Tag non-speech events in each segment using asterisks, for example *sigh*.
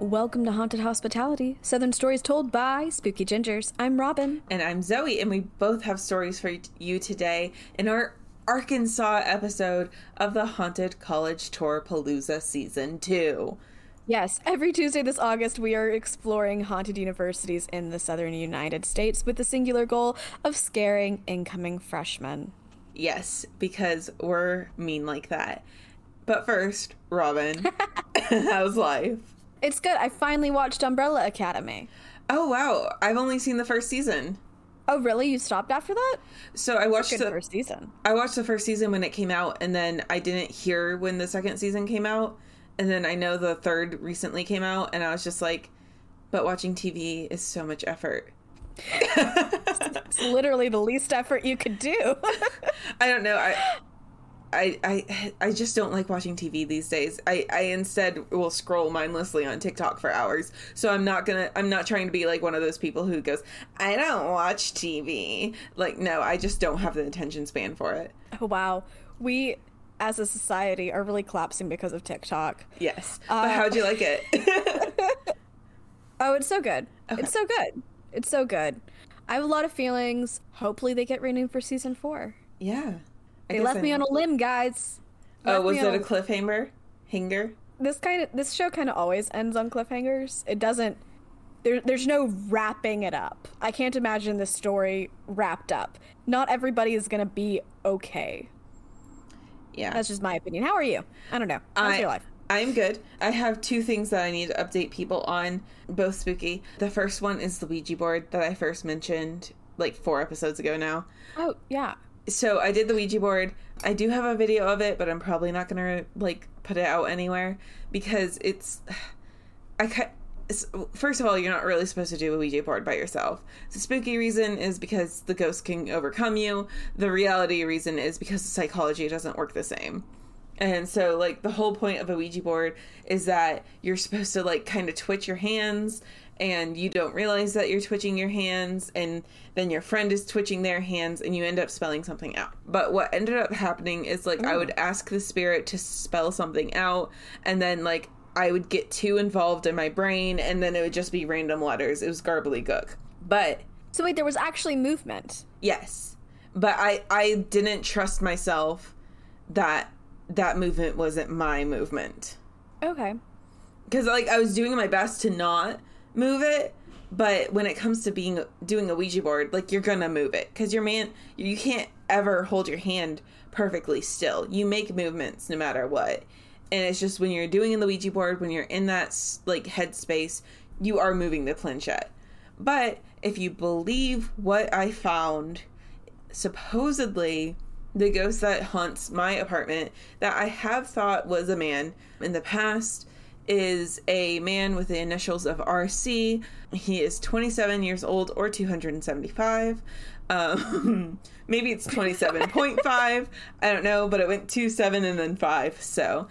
Welcome to Haunted Hospitality, Southern Stories Told by Spooky Gingers. I'm Robin. And I'm Zoe, and we both have stories for you today in our Arkansas episode of the Haunted College Tour Palooza Season 2. Yes, every Tuesday this August, we are exploring haunted universities in the southern United States with the singular goal of scaring incoming freshmen. Yes, because we're mean like that. But first, Robin, *laughs* *laughs* how's life? It's good. I finally watched Umbrella Academy. Oh wow, I've only seen the first season. Oh really? You stopped after that? So I watched the first season. I watched the first season when it came out, and then I didn't hear when the second season came out, and then I know the third recently came out, and I was just like, but watching TV is so much effort. *laughs* It's literally the least effort you could do. *laughs* I don't know. I *laughs* I I I just don't like watching TV these days. I I instead will scroll mindlessly on TikTok for hours. So I'm not to I'm not trying to be like one of those people who goes, "I don't watch TV." Like no, I just don't have the attention span for it. oh, wow. We, as a society, are really collapsing because of TikTok. Yes. Uh, but how'd you like it? *laughs* Oh, it's so good. Okay. It's so good. It's so good. I have a lot of feelings. Hopefully, they get renewed for season four. yeah. I They left I me on a limb, guys. Oh, was it a cliffhanger? Hanger? this kind of this show kind of always ends on cliffhangers. It doesn't. There, there's no wrapping it up. I can't imagine this story wrapped up. Not everybody is gonna be okay. Yeah. That's just my opinion. How are you? I don't know. How's I, your life? I'm good. I have two things that I need to update people on, both spooky. The first one is the Ouija board that I first mentioned like four episodes ago now. Oh yeah. So I did the Ouija board. I do have a video of it, but I'm probably not gonna like put it out anywhere because it's. *sighs* I cut. First of all, you're not really supposed to do a Ouija board by yourself. The spooky reason is because the ghost can overcome you. The reality reason is because psychology doesn't work the same. And so, like, the whole point of a Ouija board is that you're supposed to, like, kind of twitch your hands, and you don't realize that you're twitching your hands, and then your friend is twitching their hands, and you end up spelling something out. But what ended up happening is, like, I would mm. ask the spirit to spell something out, and then, like, I would get too involved in my brain, and then it would just be random letters. It was garbly gook. But So wait, there was actually movement. Yes. But I I didn't trust myself that that movement wasn't my movement. Okay. Cuz like I was doing my best to not move it, but when it comes to being doing a Ouija board, like you're to move it cuz your man you can't ever hold your hand perfectly still. You make movements no matter what. And it's just when you're doing the Ouija board, when you're in that like headspace, you are moving the planchette. But if you believe what I found, supposedly the ghost that haunts my apartment that I have thought was a man in the past is a man with the initials of RC. He is 27 years old or 275. Um, *laughs* maybe it's 27.5. I don't know, but it went 2, 7, and then 5. So,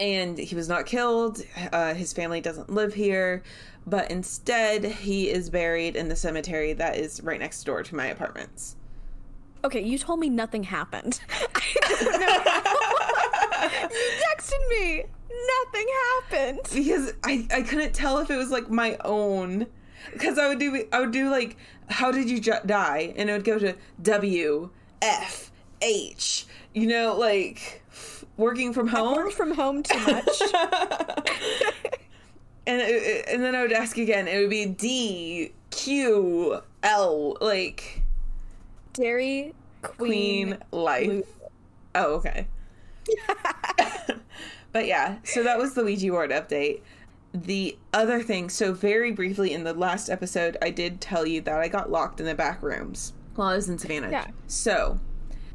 and he was not killed. Uh, his family doesn't live here, but instead he is buried in the cemetery that is right next door to my apartments. Okay, you told me nothing happened. *laughs* I don't know. *laughs* you texted me. Nothing happened. because I, I couldn't tell if it was like my own because I would do I would do like how did you ju- die and it would go to W F H you know like working from home Work from home too much. *laughs* and it, and then I would ask again it would be D Q L like Dairy Queen. Queen life Lu- oh okay *laughs* but yeah, so that was the Ouija board update. The other thing, so very briefly in the last episode, I did tell you that I got locked in the back rooms while I was in Savannah. Yeah. So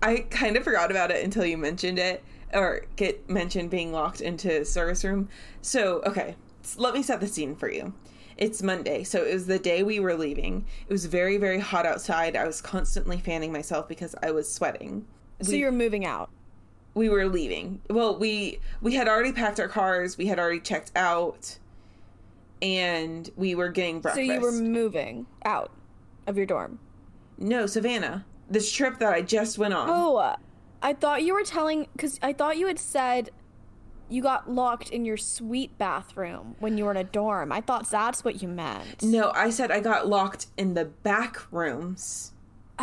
I kind of forgot about it until you mentioned it, or get mentioned being locked into service room. So, okay, let me set the scene for you. It's Monday, so it was the day we were leaving. It was very, very hot outside. I was constantly fanning myself because I was sweating. So We- you're moving out. We were leaving. Well, we we had already packed our cars. We had already checked out, and we were getting breakfast. So you were moving out of your dorm. no Savannah. This trip that I just went on. Oh, I thought you were telling because I thought you had said you got locked in your suite bathroom when you were in a dorm. I thought that's what you meant. No, I said I got locked in the back rooms.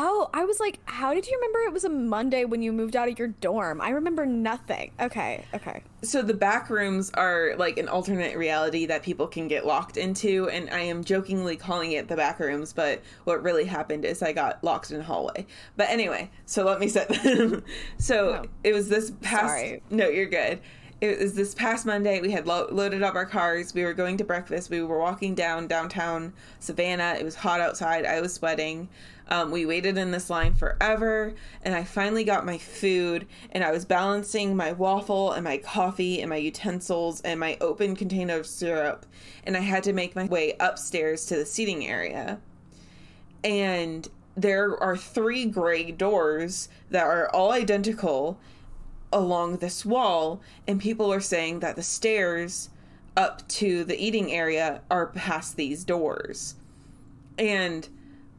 Oh, I was like, how did you remember it was a Monday when you moved out of your dorm? I remember nothing. Okay, okay. So the back rooms are like an alternate reality that people can get locked into, and I am jokingly calling it the back rooms, but what really happened is I got locked in a hallway. But anyway, so let me set *laughs* them. so Oh. it was this past. Sorry. No, you're good. It was this past Monday. We had lo- loaded up our cars. We were going to breakfast. We were walking down downtown Savannah. It was hot outside. I was sweating. Um, we waited in this line forever, and I finally got my food. And I was balancing my waffle and my coffee and my utensils and my open container of syrup. And I had to make my way upstairs to the seating area and there are three gray doors that are all identical along this wall and people are saying that the stairs up to the eating area are past these doors and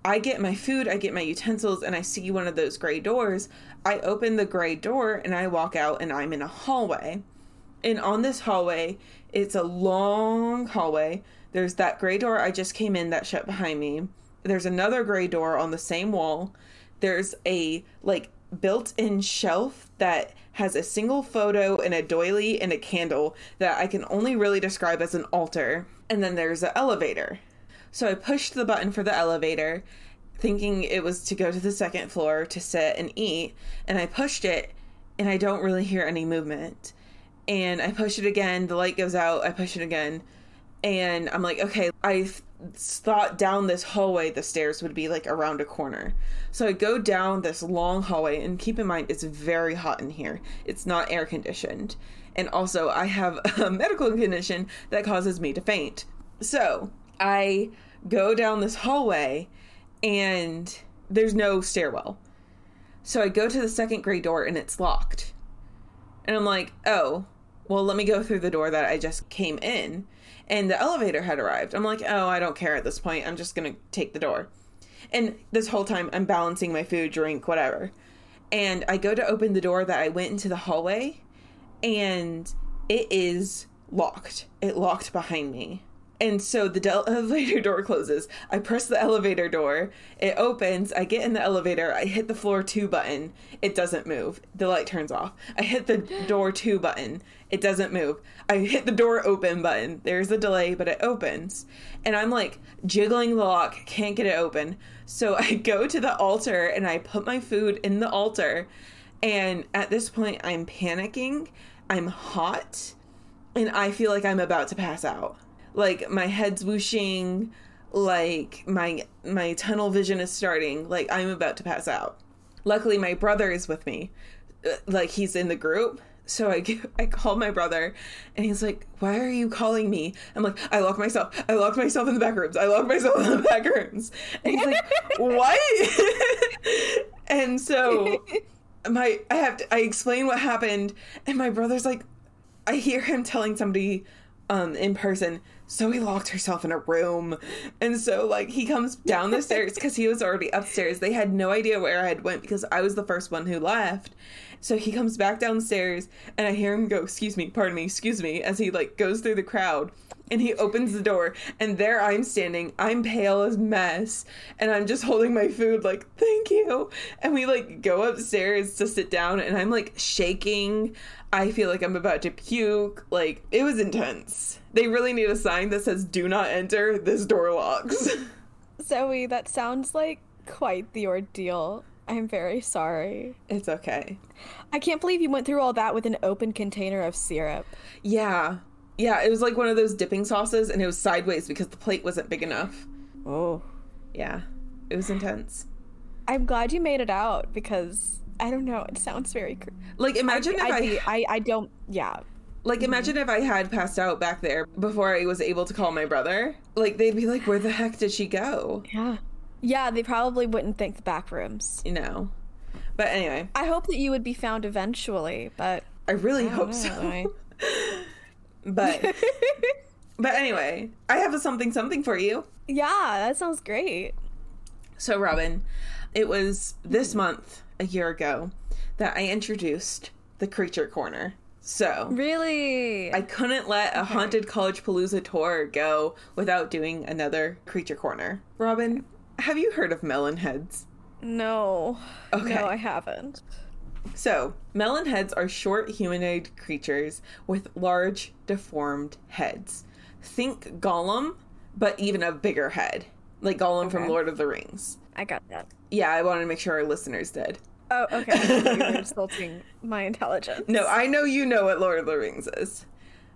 i get my food i get my utensils and i see one of those gray doors. I open the gray door and i walk out and i'm in a hallway. And on this hallway it's a long hallway. There's that gray door i just came in that shut behind me. There's another gray door on the same wall. There's a like built-in shelf that has a single photo and a doily and a candle that i can only really describe as an altar. And then there's an elevator so i pushed the button for the elevator thinking it was to go to the second floor to sit and eat and i pushed it and i don't really hear any movement and I push it again. The light goes out. I push it again, and I'm like, okay. I th- thought down this hallway, the stairs would be like around a corner. So I go down this long hallway, and keep in mind, it's very hot in here. It's not air conditioned, and also I have *laughs* a medical condition that causes me to faint. So I go down this hallway, and there's no stairwell. So I go to the second gray door, and it's locked. And I'm like, oh, well, let me go through the door that I just came in. And the elevator had arrived. I'm like, oh, I don't care at this point. I'm just going to take the door. And this whole time, I'm balancing my food, drink, whatever. And I go to open the door that I went into the hallway, and it is locked. It locked behind me. And so *laughs* the elevator door closes. I press the elevator door. It opens. I get in the elevator. I hit the floor two button. It doesn't move. The light turns off. I hit the door two button. It doesn't move. I hit the door open button. There's a delay, but it opens. And I'm like jiggling the lock, can't get it open. So *laughs* I go to the altar and I put my food in the altar. And at this point, I'm panicking. I'm hot. And I feel like I'm about to pass out like my head's whooshing like my my tunnel vision is starting like i'm about to pass out. Luckily my brother is with me. Uh, like he's in the group. So I *laughs* I call my brother and he's like why are you calling me? I'm like i locked myself i locked myself in the back rooms i locked myself in the *laughs* back rooms. And he's like what? *laughs* And so my i have to i explain what happened and my brother's like I hear him telling somebody um in person, Zoe locked herself in a room. And so like he comes down the stairs because he was already upstairs. They had no idea where I had went because I was the first one who left. So he comes back downstairs and I hear him go, excuse me, pardon me, excuse me, as he like goes through the crowd and he opens the door and there I'm standing. I'm pale as mess and I'm just holding my food like, thank you. And we like go upstairs to sit down and I'm like shaking. I feel like I'm about to puke. Like it was intense. They really need a sign that says do not enter. This door locks. *laughs* Zoe, that sounds like quite the ordeal. I'm very sorry. it's okay. I can't believe you went through all that with an open container of syrup. Yeah. Yeah, it was like one of those dipping sauces and it was sideways because the plate wasn't big enough. Oh. Yeah. It was intense. I'm glad you made it out because I don't know, it sounds very cr- Like imagine if I'd I be- I I don't yeah. Like, mm-hmm. imagine if I had passed out back there before I was able to call my brother. Like, they'd be like, where the heck did she go? Yeah. Yeah, they probably wouldn't think the back rooms. You know? But anyway, I hope that you would be found eventually, but I really I hope don't so. know, *laughs* but, *laughs* but anyway, I have a something something for you. yeah, that sounds great. So, Robin, it was this mm-hmm. month, a year ago, that I introduced the Creature Corner. So Really? I couldn't let a haunted college palooza tour go without doing another creature corner. Robin, have you heard of melon heads? no. Okay. No, I haven't. So, melon heads are short humanoid creatures with large, deformed heads. Think Gollum, but even a bigger head, like Gollum from Lord of the Rings. I got that. Yeah, I wanted to make sure our listeners did. Oh, okay. you were *laughs* insulting my intelligence. No, I know you know what Lord of the Rings is.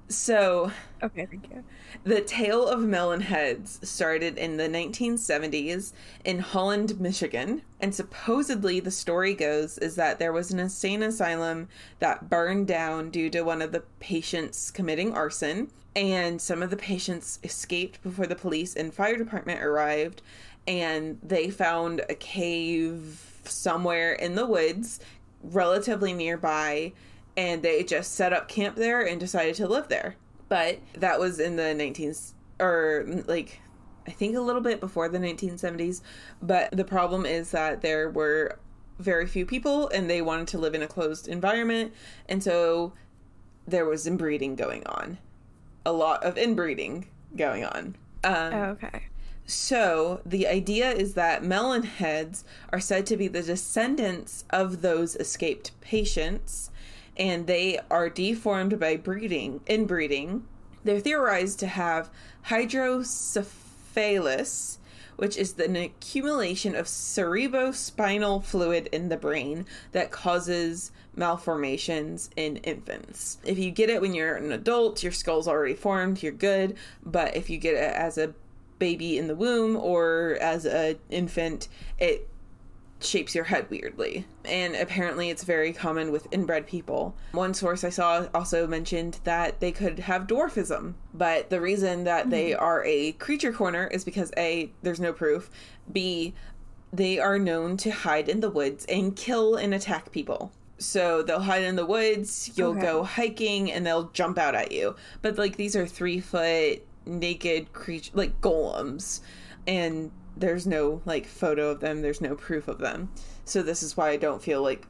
So, Okay, thank you. the tale of melon heads started in the 1970s in Holland, Michigan, and supposedly the story goes is that there was an insane asylum that burned down due to one of the patients committing arson, and some of the patients escaped before the police and fire department arrived, and they found a cave somewhere in the woods relatively nearby and they just set up camp there and decided to live there. But that was in the 19s or like I think a little bit before the 1970s, but the problem is that there were very few people and they wanted to live in a closed environment and so there was inbreeding going on. A lot of inbreeding going on. Um, Oh, okay. So, the idea is that melon heads are said to be the descendants of those escaped patients, and they are deformed by breeding, inbreeding. They're theorized to have hydrocephalus, which is an accumulation of cerebrospinal fluid in the brain that causes malformations in infants. If you get it when you're an adult, your skull's already formed, you're good, but if you get it as a baby in the womb or as an infant, it shapes your head weirdly. And apparently, it's very common with inbred people. One source I saw also mentioned that they could have dwarfism, but the reason that they hmm. are a creature corner is because A, there's no proof, B, they are known to hide in the woods and kill and attack people. So they'll hide in the woods, you'll Okay. go hiking, and they'll jump out at you. But like these are three foot naked creature like golems, and there's no like photo of them, there's no proof of them. So this is why I don't feel like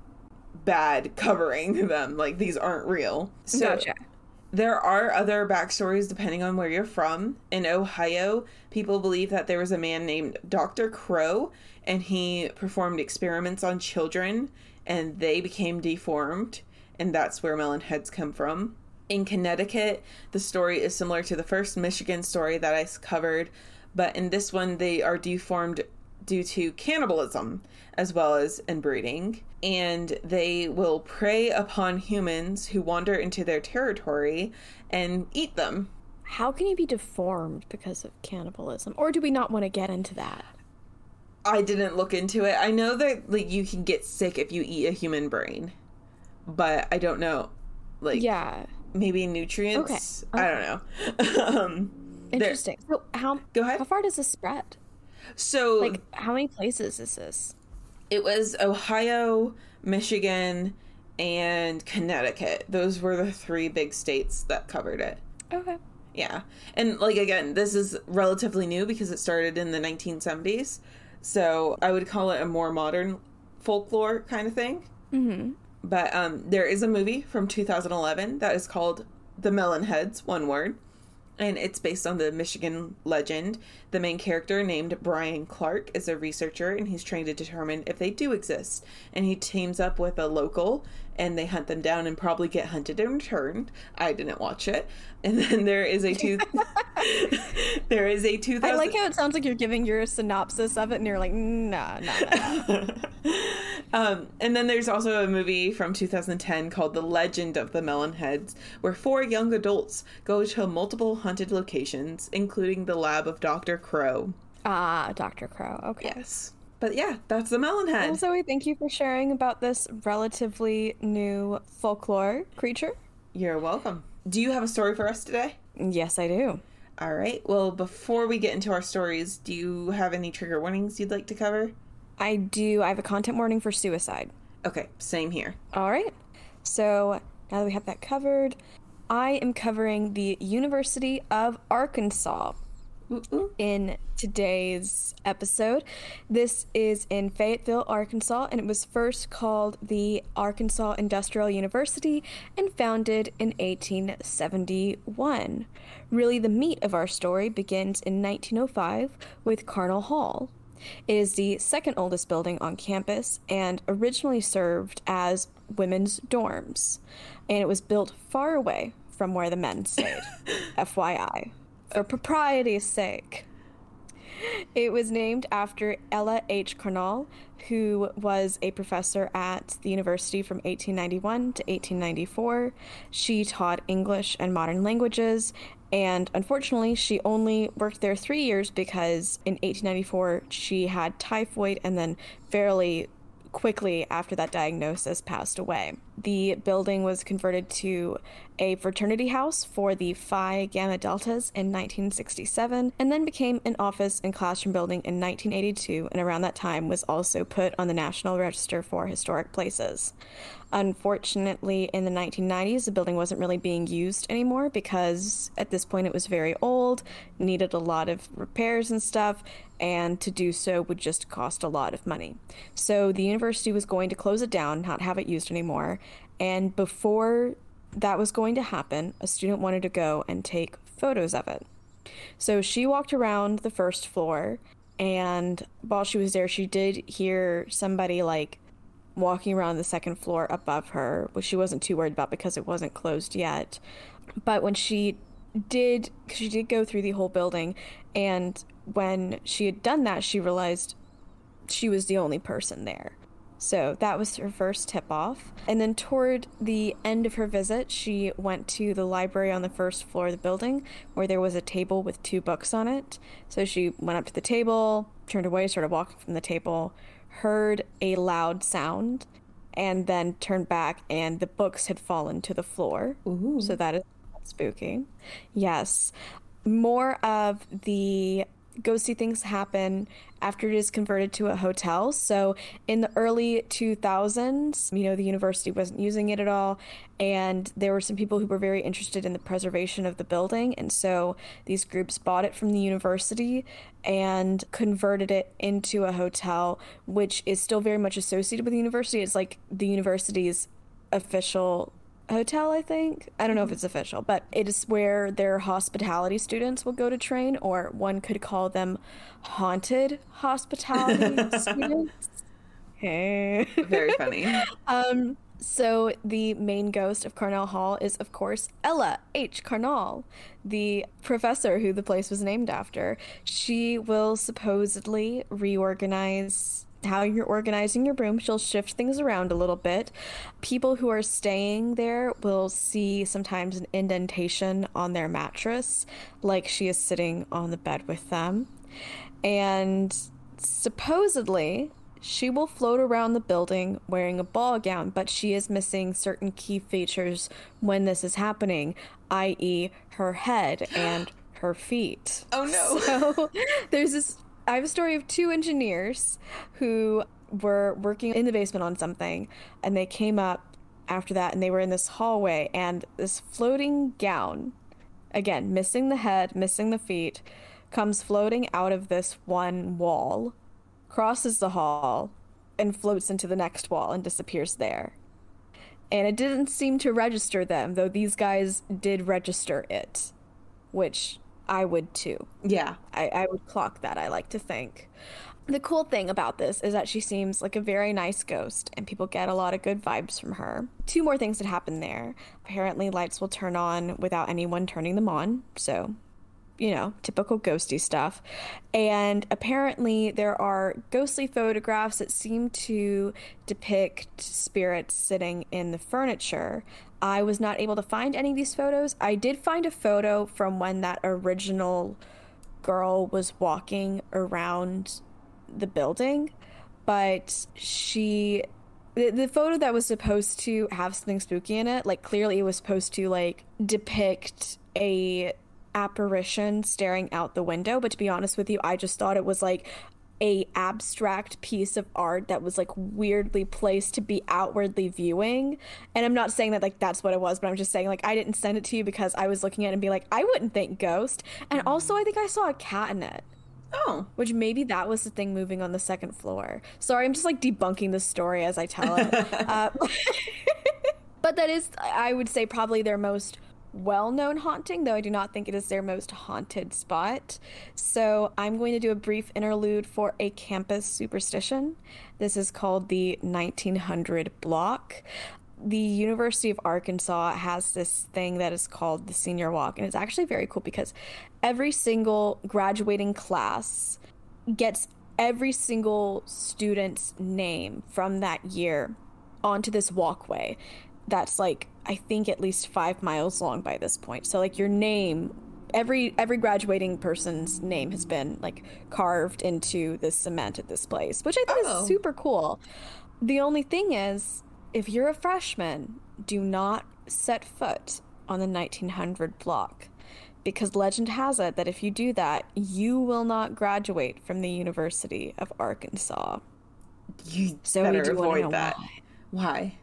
bad covering *laughs* them. Like these aren't real. So gotcha. there are other backstories depending on where you're from. In Ohio, people believe that there was a man named Dr. Crow and he performed experiments on children and they became deformed. And that's where melon heads come from. In Connecticut, the story is similar to the first Michigan story that I covered, but in this one, they are deformed due to cannibalism as well as inbreeding, and they will prey upon humans who wander into their territory and eat them. How can you be deformed because of cannibalism? Or do we not want to get into that? I didn't look into it. I know that like you can get sick if you eat a human brain, but I don't know, like Yeah. Maybe nutrients. Okay. I don't know. *laughs* um, there- Interesting. So how Go ahead. how far does this spread? so Like how many places is this? it was Ohio, Michigan, and Connecticut. Those were the three big states that covered it. Okay. Yeah. And like again, this is relatively new because it started in the 1970s. So I would call it a more modern folklore kind of thing. Mm-hmm. But um, there is a movie from 2011 that is called The Melon Heads, one word. And it's based on the Michigan legend. The main character, named Brian Clark, is a researcher and he's trying to determine if they do exist. And he teams up with a local and they hunt them down and probably get hunted in return. I didn't watch it. And then there is a two. *laughs* *laughs* there is a 2000. I like how it sounds like you're giving your synopsis of it and you're like, nah, nah, *laughs* nah. Um, and then there's also a movie from 2010 called The Legend of the Melon Heads, where four young adults go to multiple haunted locations, including the lab of Dr. Crow. ah, Dr. Crow. Okay. Yes. But yeah, that's the Melonhead. Well, Zoe, thank you for sharing about this relatively new folklore creature. You're welcome. Do you have a story for us today? Yes, I do. All right. Well, before we get into our stories, do you have any trigger warnings you'd like to cover? I do. I have a content warning for suicide. Okay, same here. All right. So now that we have that covered, I am covering the University of Arkansas. in today's episode. This is in Fayetteville, Arkansas, and it was first called the Arkansas Industrial University and founded in 1871. Really, the meat of our story begins in 1905 with Carnall Hall. It is the second oldest building on campus and originally served as women's dorms. And it was built far away from where the men stayed, *laughs* FYI, for propriety's sake. It was named after Ella H. Carnall, who was a professor at the university from 1891 to 1894. She taught English and modern languages, and unfortunately, she only worked there three years because in 1894 she had typhoid and then fairly quickly after that diagnosis passed away. The building was converted to a fraternity house for the Phi Gamma Deltas in 1967 and then became an office and classroom building in 1982 and around that time was also put on the National Register for Historic Places. Unfortunately, in the 1990s, the building wasn't really being used anymore because at this point it was very old, needed a lot of repairs and stuff, and to do so would just cost a lot of money. So the university was going to close it down, not have it used anymore, and before that was going to happen, a student wanted to go and take photos of it. So she walked around the first floor, and while she was there, she did hear somebody like walking around the second floor above her, which she wasn't too worried about because it wasn't closed yet. But when she did, cause she did go through the whole building, and when she had done that, she realized she was the only person there. So that was her first tip off. And then toward the end of her visit, she went to the library on the first floor of the building where there was a table with two books on it. So she went up to the table, turned away, started walking from the table, heard a loud sound, and then turned back, and the books had fallen to the floor. Ooh. So that is spooky. Yes. More of the ghosty things happen after it is converted to a hotel. So in the early 2000s, you know, the university wasn't using it at all. And there were some people who were very interested in the preservation of the building. And so these groups bought it from the university and converted it into a hotel, which is still very much associated with the university. It's like the university's official hotel, I think. I don't know if it's official, but it is where their hospitality students will go to train, or one could call them haunted hospitality *laughs* students. Hey. Very *laughs* funny. Um, so the main ghost of Carnall Hall is, of course, Ella H. Carnall, the professor who the place was named after. She will supposedly reorganize how you're organizing your room. She'll shift things around a little bit. People who are staying there will see sometimes an indentation on their mattress, like she is sitting on the bed with them. And supposedly, she will float around the building wearing a ball gown, but she is missing certain key features when this is happening, i.e., her head and her feet. Oh no. So *laughs* there's this I have a story of two engineers who were working in the basement on something and they came up after that and they were in this hallway and this floating gown again missing the head missing the feet comes floating out of this one wall crosses the hall and floats into the next wall and disappears there. And it didn't seem to register them though these guys did register it which I would too. Yeah. I, I would clock that, I like to think. The cool thing about this is that she seems like a very nice ghost, and people get a lot of good vibes from her. Two more things that happen there. Apparently, lights will turn on without anyone turning them on, so, you know, typical ghosty stuff. And apparently, there are ghostly photographs that seem to depict spirits sitting in the furniture. I was not able to find any of these photos. I did find a photo from when that original girl was walking around the building, but she the, the photo that was supposed to have something spooky in it, like clearly it was supposed to like depict a apparition staring out the window, but to be honest with you, I just thought it was like a abstract piece of art that was like weirdly placed to be outwardly viewing and i'm not saying that like that's what it was but i'm just saying like i didn't send it to you because i was looking at it and be like i wouldn't think ghost and also i think i saw a cat in it Oh. which maybe that was the thing moving on the second floor. Sorry, I'm just like debunking the story as I tell it. *laughs* uh, *laughs* but that is, I would say, probably their most well known haunting, though I do not think it is their most haunted spot. So I'm going to do a brief interlude for a campus superstition. This is called the 1900 block the University of Arkansas has this thing that is called the Senior Walk, and it's actually very cool because every single graduating class gets every single student's name from that year onto this walkway that's like I think at least five miles long by this point. So like your name every every graduating person's name has been like carved into the cement at this place, which I think Oh. is super cool. The only thing is, if you're a freshman, do not set foot on the 1900 block. Because legend has it that if you do that, you will not graduate from the University of Arkansas. You So we better do wanna know avoid that. why. Why?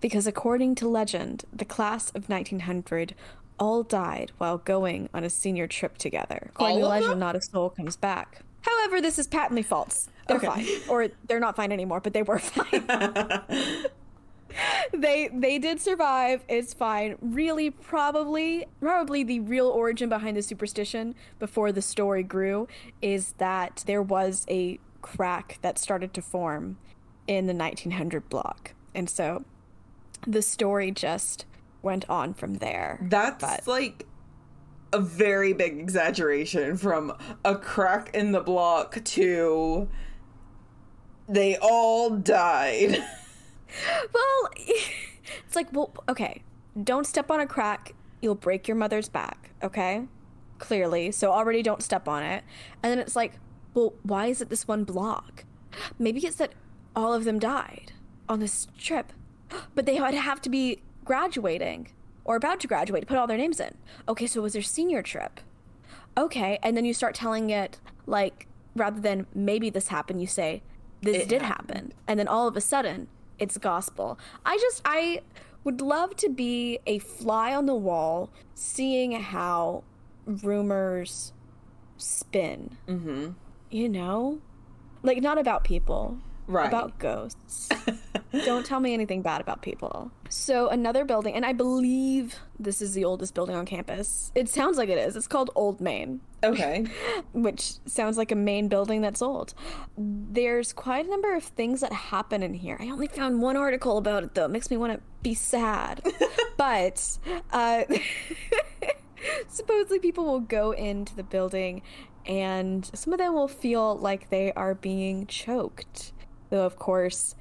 Because according to legend, the class of 1900 all died while going on a senior trip together. According to All of legend, them? not a soul comes back. However, this is patently false. They're Okay. fine, or they're not fine anymore, but they were *laughs* fine. they they did survive. It's fine. Really, probably probably the real origin behind the superstition before the story grew is that there was a crack that started to form in the 1900 block, and so the story just went on from there. That's But- like a very big exaggeration from a crack in the block to they all died. *laughs* Well, *laughs* it's like, well, okay, don't step on a crack. You'll break your mother's back, okay? Clearly. So already don't step on it. And then it's like, well, why is it this one block? Maybe it's that all of them died on this trip, but they would have to be graduating or about to graduate to put all their names in. Okay, so it was their senior trip. Okay, and then you start telling it like rather than maybe this happened, you say this It did happened. happen, and then all of a sudden it's gospel. I just I would love to be a fly on the wall, seeing how rumors spin. Mm-hmm. You know, like not about people, Right. About ghosts. *laughs* Don't tell me anything bad about people. So another building, and I believe this is the oldest building on campus. It sounds like it is. It's called Old Main okay. *laughs* which sounds like a main building that's old. There's quite a number of things that happen in here. I only found one article about it though. It makes me want to be sad. *laughs* but uh, supposedly people will go into the building and some of them will feel like they are being choked. Though, of course,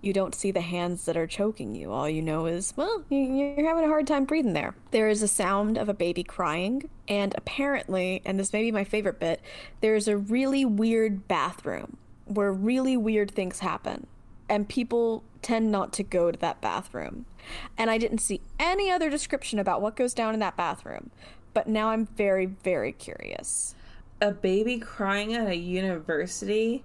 you don't see the hands that are choking you. All you know is, well, you- you're having a hard time breathing there. There is a sound of a baby crying, and apparently, and this may be my favorite bit, there's a really weird bathroom where really weird things happen, and people tend not to go to that bathroom. And I didn't see any other description about what goes down in that bathroom, but now I'm very, very curious. A baby crying at a university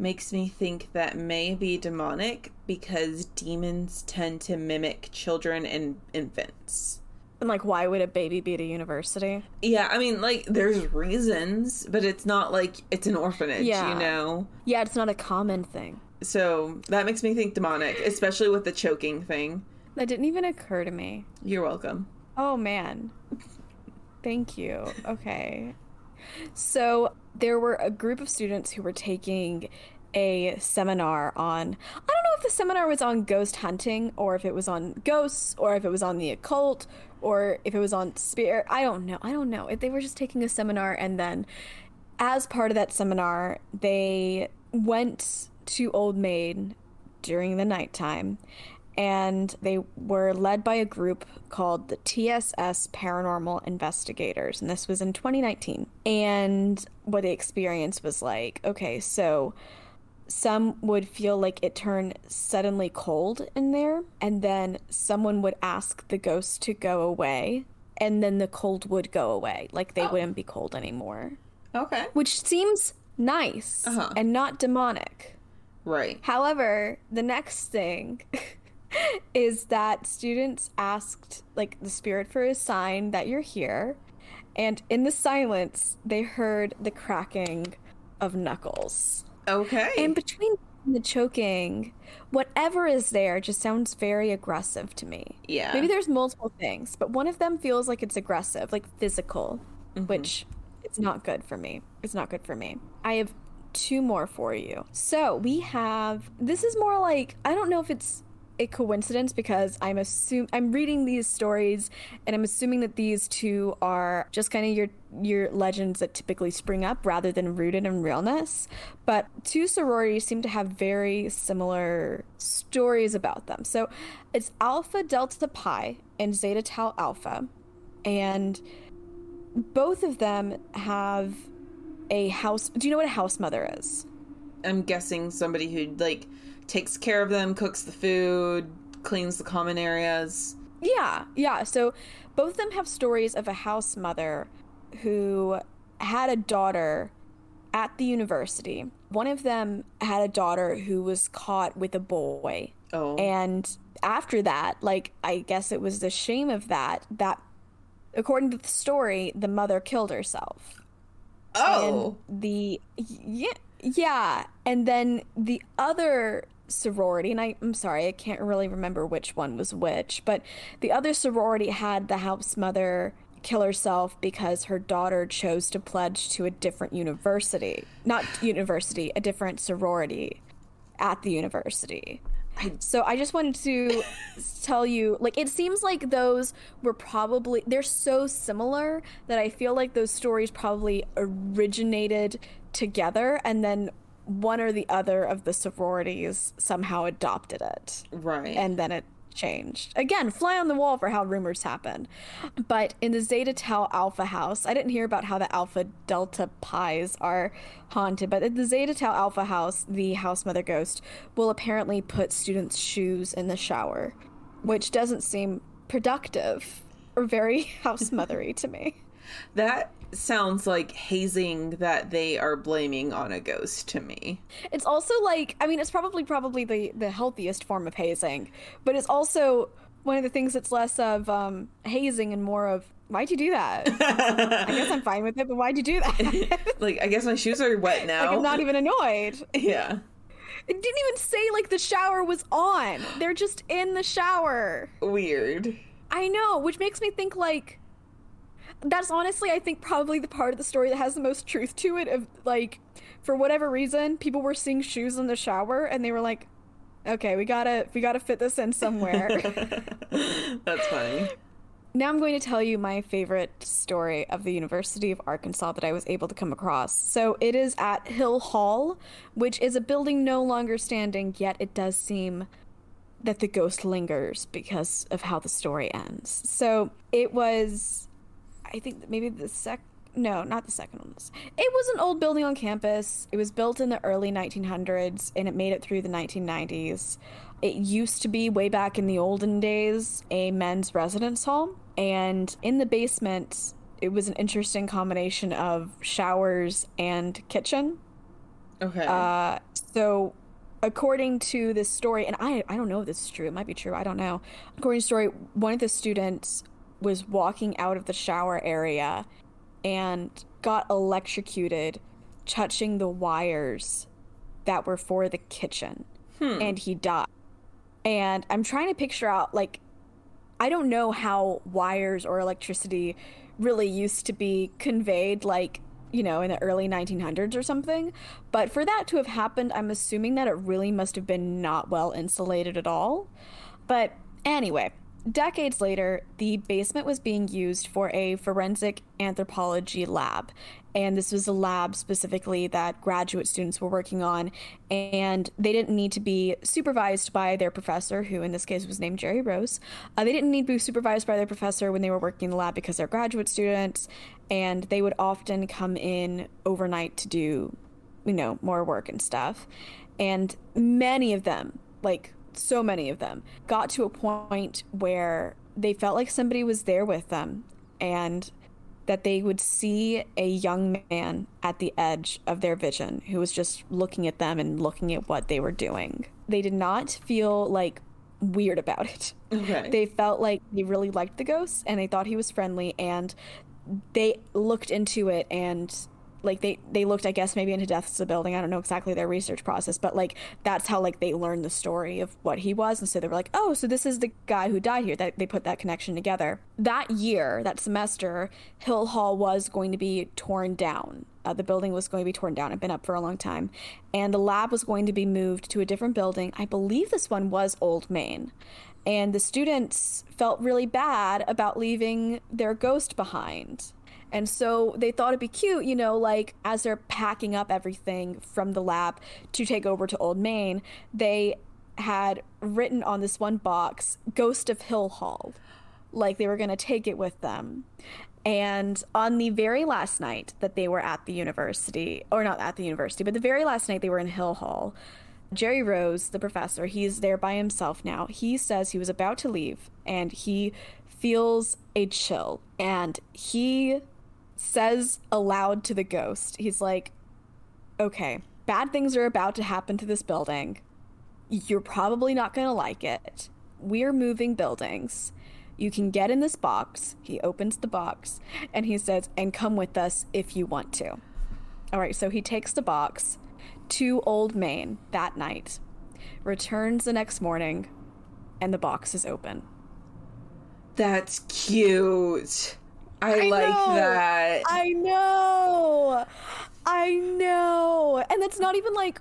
makes me think that may be demonic because demons tend to mimic children and infants. And like, why would a baby be at a university? Yeah, I mean, like, there's reasons, but it's not like it's an orphanage, Yeah. you know? Yeah, it's not a common thing. So that makes me think demonic, especially with the choking thing. That didn't even occur to me. You're welcome. Oh man. Thank you. Okay. So there were a group of students who were taking a seminar on I don't know if the seminar was on ghost hunting or if it was on ghosts or if it was on the occult or if it was on spirit. I don't know. I don't know. If They were just taking a seminar and then as part of that seminar, they went to Old Main during the nighttime and they were led by a group called the TSS Paranormal Investigators, and this was in 2019. And what they experienced was like, okay, so some would feel like it turned suddenly cold in there, and then someone would ask the ghost to go away, and then the cold would go away. Like they wouldn't be cold anymore Okay. which seems nice Uh-huh. and not demonic. Right. However, the next thing *laughs* *laughs* is that students asked like the spirit for a sign that you're here, and in the silence, they heard the cracking of knuckles. Okay. And between the choking, whatever is there just sounds very aggressive to me. Yeah. Maybe there's multiple things, but one of them feels like it's aggressive, like physical, Mm-hmm. which it's not good for me. It's not good for me. I have two more for you. So we have this is more like I don't know if it's a coincidence because I'm assume I'm reading these stories and I'm assuming that these two are just kind of your your legends that typically spring up rather than rooted in realness. But two sororities seem to have very similar stories about them. So it's Alpha Delta Pi and Zeta Tau Alpha. And both of them have a house. Do you know what a house mother is? I'm guessing somebody who like takes care of them, cooks the food, cleans the common areas. Yeah, yeah. So both of them have stories of a house mother who had a daughter at the university. One of them had a daughter who was caught with a boy. Oh. And after that, like, I guess it was the shame of that, that, according to the story, the mother killed herself. oh. And the yeah, yeah, and then the other sorority, and I, I'm sorry, I can't really remember which one was which, but the other sorority had the house mother kill herself because her daughter chose to pledge to a different university, not university, a different sorority at the university. So I just wanted to tell you, like, it seems like those were probably they're so similar that I feel like those stories probably originated together, and then one or the other of the sororities somehow adopted it, right. and then it changed. Again, fly on the wall for how rumors happen. But in the Zeta Tau Alpha house, I didn't hear about how the Alpha Delta Pis are haunted, but at the Zeta Tau Alpha house, the house mother ghost will apparently put students' shoes in the shower, which doesn't seem productive or very *laughs* house mothery to me. that sounds like hazing that they are blaming on a ghost to me. It's also like I mean it's probably probably the the healthiest form of hazing, but it's also one of the things that's less of um, hazing and more of why'd you do that? *laughs* I guess I'm fine with it, but why'd you do that? *laughs* like I guess my shoes are wet *laughs* now. like I'm not even annoyed. yeah. It didn't even say like the shower was on. They're just in the shower. Weird. I know, which makes me think like that's honestly I think probably the part of the story that has the most truth to it of like for whatever reason people were seeing shoes in the shower and they were like okay, we got to we got to fit this in somewhere. *laughs* That's funny. now I'm going to tell you my favorite story of the University of Arkansas that I was able to come across. So it is at Hill Hall, which is a building no longer standing, yet it does seem that the ghost lingers because of how the story ends. So it was, I think maybe the sec. No, not the second one. It was an old building on campus. It was built in the early 1900s and it made it through the 1990s. It used to be, way back in the olden days, a men's residence hall. And in the basement, it was an interesting combination of showers and kitchen. Okay. Uh, so, according to this story, and I, I don't know if this is true, it might be true, I don't know. According to the story, one of the students was walking out of the shower area and got electrocuted touching the wires that were for the kitchen. Hmm. And he died. And I'm trying to picture out, like, I don't know how wires or electricity really used to be conveyed, like, you know, in the early 1900s or something. But for that to have happened, I'm assuming that it really must have been not well insulated at all. But anyway, decades later, the basement was being used for a forensic anthropology lab. And this was a lab specifically that graduate students were working on. And they didn't need to be supervised by their professor, who in this case was named Jerry Rose. Uh, they didn't need to be supervised by their professor when they were working in the lab because they're graduate students. And they would often come in overnight to do, you know, more work and stuff. And many of them, like so many of them, got to a point where they felt like somebody was there with them. And that they would see a young man at the edge of their vision who was just looking at them and looking at what they were doing. They did not feel like weird about it. Okay. They felt like they really liked the ghost and they thought he was friendly and they looked into it and like they they looked i guess maybe into deaths of the building. I don't know exactly their research process but like that's how like they learned the story of what he was. And so they were like oh so this is the guy who died here that they put that connection together. That year that semester hill hall was going to be torn down. Uh, the building was going to be torn down. It'd been up for a long time. And the lab was going to be moved to a different building. I believe this one was old main. And the students felt really bad about leaving their ghost behind and so they thought it'd be cute, you know, like as they're packing up everything from the lab to take over to Old Main, they had written on this one box, Ghost of Hill Hall. Like they were going to take it with them. And on the very last night that they were at the university, or not at the university, but the very last night they were in Hill Hall, Jerry Rose, the professor, he's there by himself now. He says he was about to leave and he feels a chill. And he says aloud to the ghost, he's like, okay, bad things are about to happen to this building. You're probably not going to like it. We're moving buildings. You can get in this box. He opens the box and he says, and come with us if you want to. All right, so he takes the box to Old Main that night, returns the next morning, and the box is open. That's cute. I, I like know. that. I know. I know. And that's not even like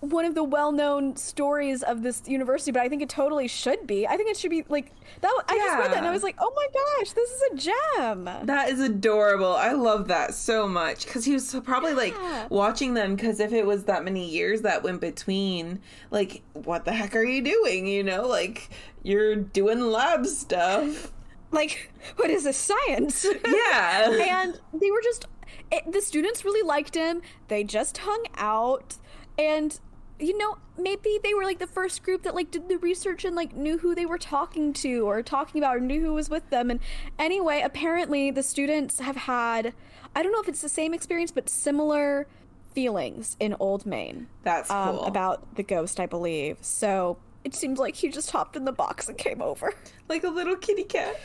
one of the well-known stories of this university, but I think it totally should be. I think it should be like that. I just read that and I was like, "Oh my gosh, this is a gem." That is adorable. I love that so much because he was probably like watching them. Because if it was that many years that went between, like, what the heck are you doing? You know, like you're doing lab stuff. Like, *laughs* what is this science? *laughs* Yeah. and they were just it, the students really liked him. They just hung out and you know, maybe they were like the first group that like did the research and like knew who they were talking to or talking about or knew who was with them. And anyway, apparently the students have had I don't know if it's the same experience, but similar feelings in Old Main That's um, about the ghost, I believe. So it seems like he just hopped in the box and came over. like a little kitty cat.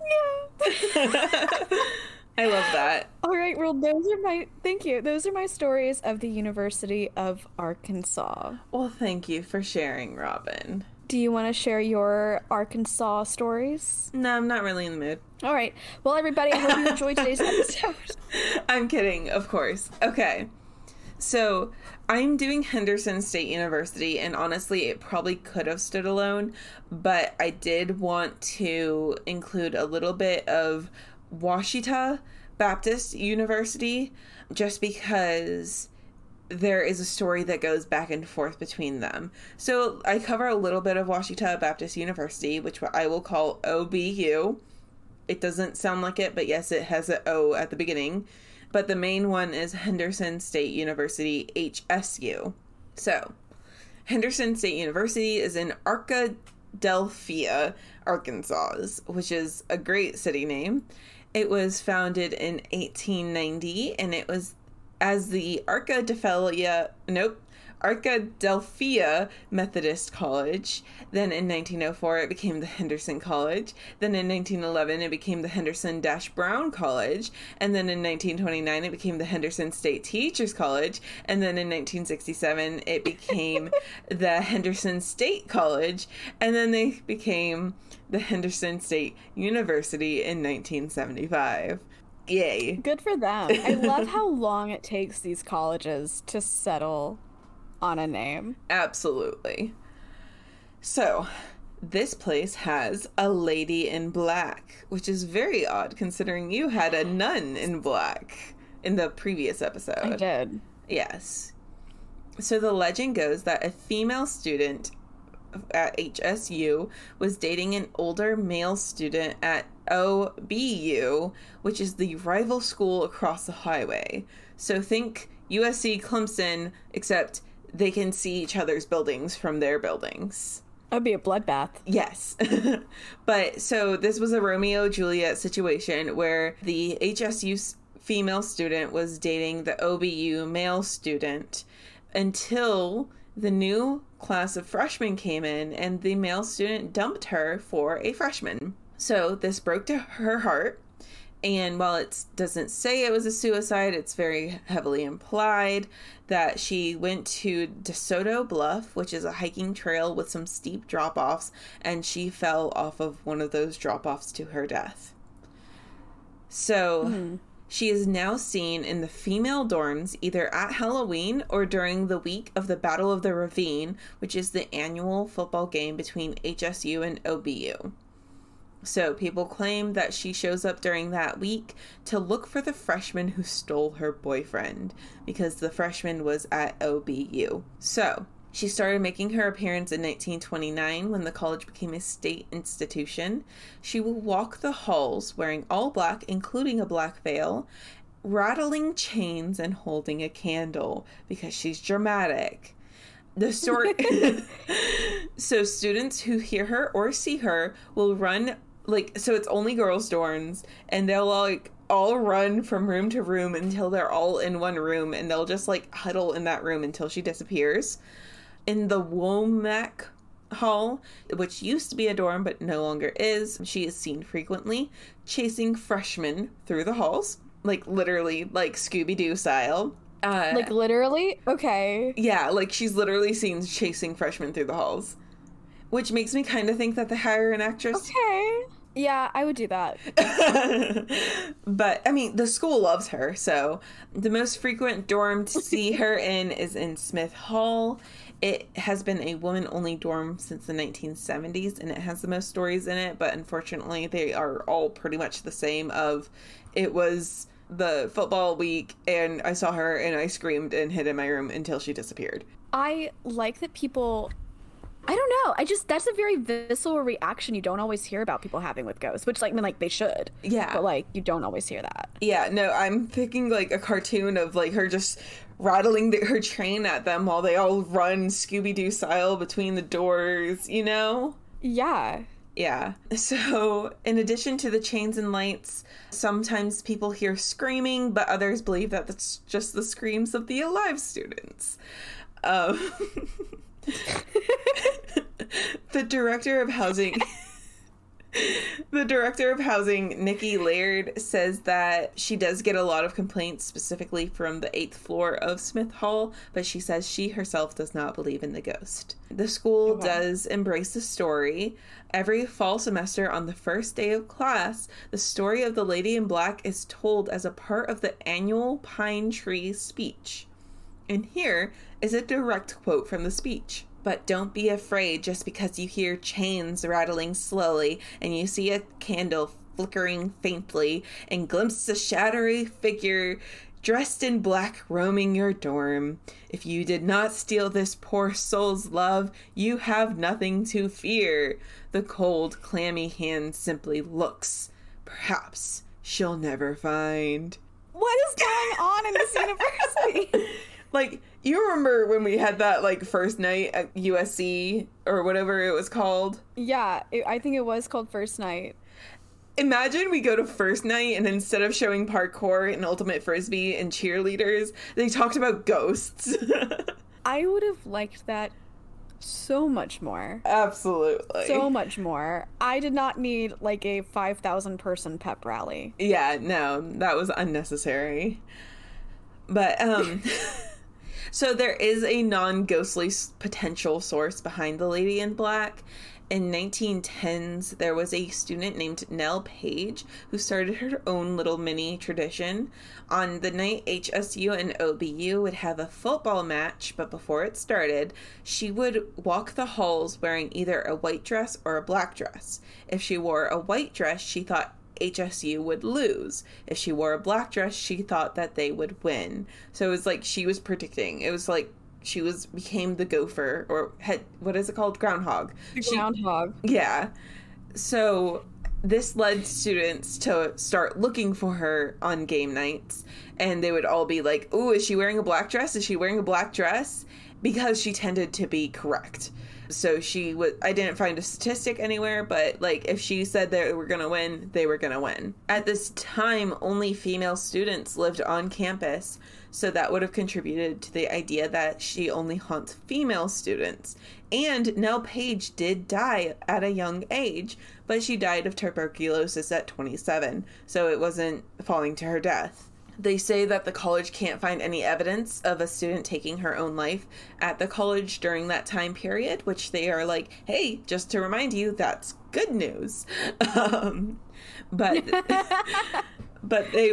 Yeah. I love that. All right, well, those are my thank you. Those are my stories of the University of Arkansas. Well, thank you for sharing, Robin. Do you want to share your Arkansas stories? No, I'm not really in the mood. All right. Well, everybody, I hope you enjoyed today's *laughs* episode. I'm kidding, of course. Okay. So, I'm doing Henderson State University, and honestly, it probably could have stood alone, but I did want to include a little bit of Ouachita Baptist University just because there is a story that goes back and forth between them. So, I cover a little bit of Ouachita Baptist University, which I will call OBU. It doesn't sound like it, but yes, it has an O at the beginning. But the main one is Henderson State University, HSU. So, Henderson State University is in Arkadelphia, Arkansas, which is a great city name. It was founded in 1890 and it was as the Arkadelphia, nope, Arkadelphia Methodist College. Then in 1904, it became the Henderson College. Then in 1911, it became the Henderson Dash Brown College. And then in 1929, it became the Henderson State Teachers College. And then in 1967, it became *laughs* the Henderson State College. And then they became the Henderson State University in 1975. Yay. Good for them. I love how long it takes these colleges to settle on a name. Absolutely. So, this place has a lady in black, which is very odd considering you had a nun in black in the previous episode. I did. Yes. So the legend goes that a female student at HSU was dating an older male student at OBU, which is the rival school across the highway. So think USC Clemson, except they can see each other's buildings from their buildings. That'd be a bloodbath. Yes. *laughs* but so this was a Romeo Juliet situation where the HSU female student was dating the OBU male student until the new class of freshmen came in and the male student dumped her for a freshman. So this broke to her heart. And while it doesn't say it was a suicide, it's very heavily implied that she went to DeSoto Bluff, which is a hiking trail with some steep drop offs, and she fell off of one of those drop offs to her death. So. Mm she is now seen in the female dorms either at Halloween or during the week of the Battle of the Ravine, which is the annual football game between HSU and OBU. So people claim that she shows up during that week to look for the freshman who stole her boyfriend because the freshman was at OBU. So she started making her appearance in 1929 when the college became a state institution. She will walk the halls wearing all black, including a black veil, rattling chains and holding a candle because she's dramatic. The story. *laughs* *laughs* so, students who hear her or see her will run, like, so it's only girls' dorms, and they'll, like, all run from room to room until they're all in one room, and they'll just, like, huddle in that room until she disappears in the Womack Hall, which used to be a dorm but no longer is. She is seen frequently chasing freshmen through the halls, like literally, like Scooby Doo style. Uh, like literally? Okay. Yeah, like she's literally seen chasing freshmen through the halls, which makes me kind of think that they hire an actress. Okay. Yeah, I would do that. *laughs* but I mean, the school loves her, so the most frequent dorm to *laughs* see her in is in Smith Hall. It has been a woman only dorm since the 1970s and it has the most stories in it, but unfortunately they are all pretty much the same of it was the football week and I saw her and I screamed and hid in my room until she disappeared. I like that people I don't know. I just that's a very visceral reaction you don't always hear about people having with ghosts, which like I mean like they should. Yeah. But like you don't always hear that. Yeah, no, I'm picking like a cartoon of like her just rattling the, her train at them while they all run Scooby Doo style between the doors, you know? Yeah. Yeah. So, in addition to the chains and lights, sometimes people hear screaming, but others believe that that's just the screams of the alive students. Um, *laughs* the director of housing. the director of housing, Nikki Laird, says that she does get a lot of complaints, specifically from the eighth floor of Smith Hall, but she says she herself does not believe in the ghost. The school oh, okay. does embrace the story. Every fall semester, on the first day of class, the story of the Lady in Black is told as a part of the annual Pine Tree speech. And here is a direct quote from the speech. But don't be afraid just because you hear chains rattling slowly and you see a candle flickering faintly and glimpse a shadowy figure dressed in black roaming your dorm. If you did not steal this poor soul's love, you have nothing to fear. The cold, clammy hand simply looks. Perhaps she'll never find. What is going on in this *laughs* university? *laughs* like you remember when we had that like first night at USC or whatever it was called? Yeah, it, I think it was called first night. Imagine we go to first night and instead of showing parkour and ultimate frisbee and cheerleaders, they talked about ghosts. *laughs* I would have liked that so much more. Absolutely. So much more. I did not need like a 5,000 person pep rally. Yeah, no, that was unnecessary. But um *laughs* So there is a non ghostly potential source behind the Lady in Black. In 1910s, there was a student named Nell Page who started her own little mini tradition. On the night HSU and OBU would have a football match, but before it started, she would walk the halls wearing either a white dress or a black dress. If she wore a white dress, she thought HSU would lose. If she wore a black dress, she thought that they would win. So it was like she was predicting. It was like she was became the gopher or had what is it called groundhog. The groundhog. She, yeah. So this led students to start looking for her on game nights and they would all be like, "Oh, is she wearing a black dress? Is she wearing a black dress?" because she tended to be correct. So she was I didn't find a statistic anywhere, but like if she said they were going to win, they were going to win. At this time, only female students lived on campus, so that would have contributed to the idea that she only haunts female students. And Nell Page did die at a young age, but she died of tuberculosis at 27, so it wasn't falling to her death. They say that the college can't find any evidence of a student taking her own life at the college during that time period, which they are like, hey, just to remind you, that's good news. *laughs* Um, but *laughs* but they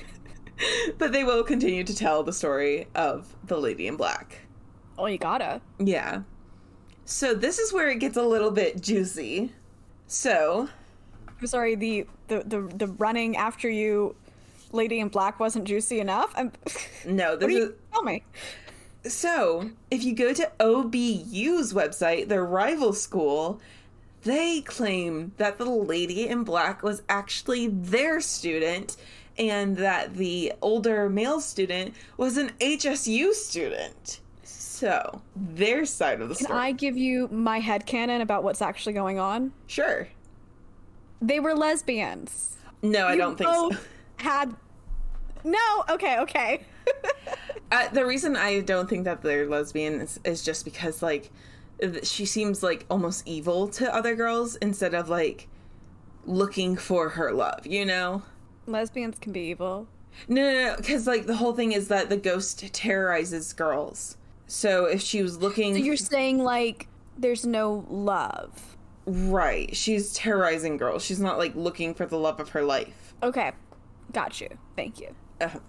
*laughs* but they will continue to tell the story of the lady in black. Oh, you gotta. Yeah. So this is where it gets a little bit juicy. So, I'm sorry. The the the, the running after you, lady in black, wasn't juicy enough. I'm. no, this do is you tell me? So, if you go to OBU's website, their rival school, they claim that the lady in black was actually their student and that the older male student was an HSU student. So, their side of the Can story. Can I give you my headcanon about what's actually going on? Sure. They were lesbians. No, I You don't think so. *laughs* Had. No. Okay. Okay. *laughs* Uh, the reason I don't think that they're lesbian is, is just because like she seems like almost evil to other girls instead of like looking for her love, you know? Lesbians can be evil. No, no, no, because like the whole thing is that the ghost terrorizes girls. So if she was looking, So you're saying like there's no love. right, she's terrorizing girls. She's not like looking for the love of her life. Okay. Got you. Thank you. Uh-huh.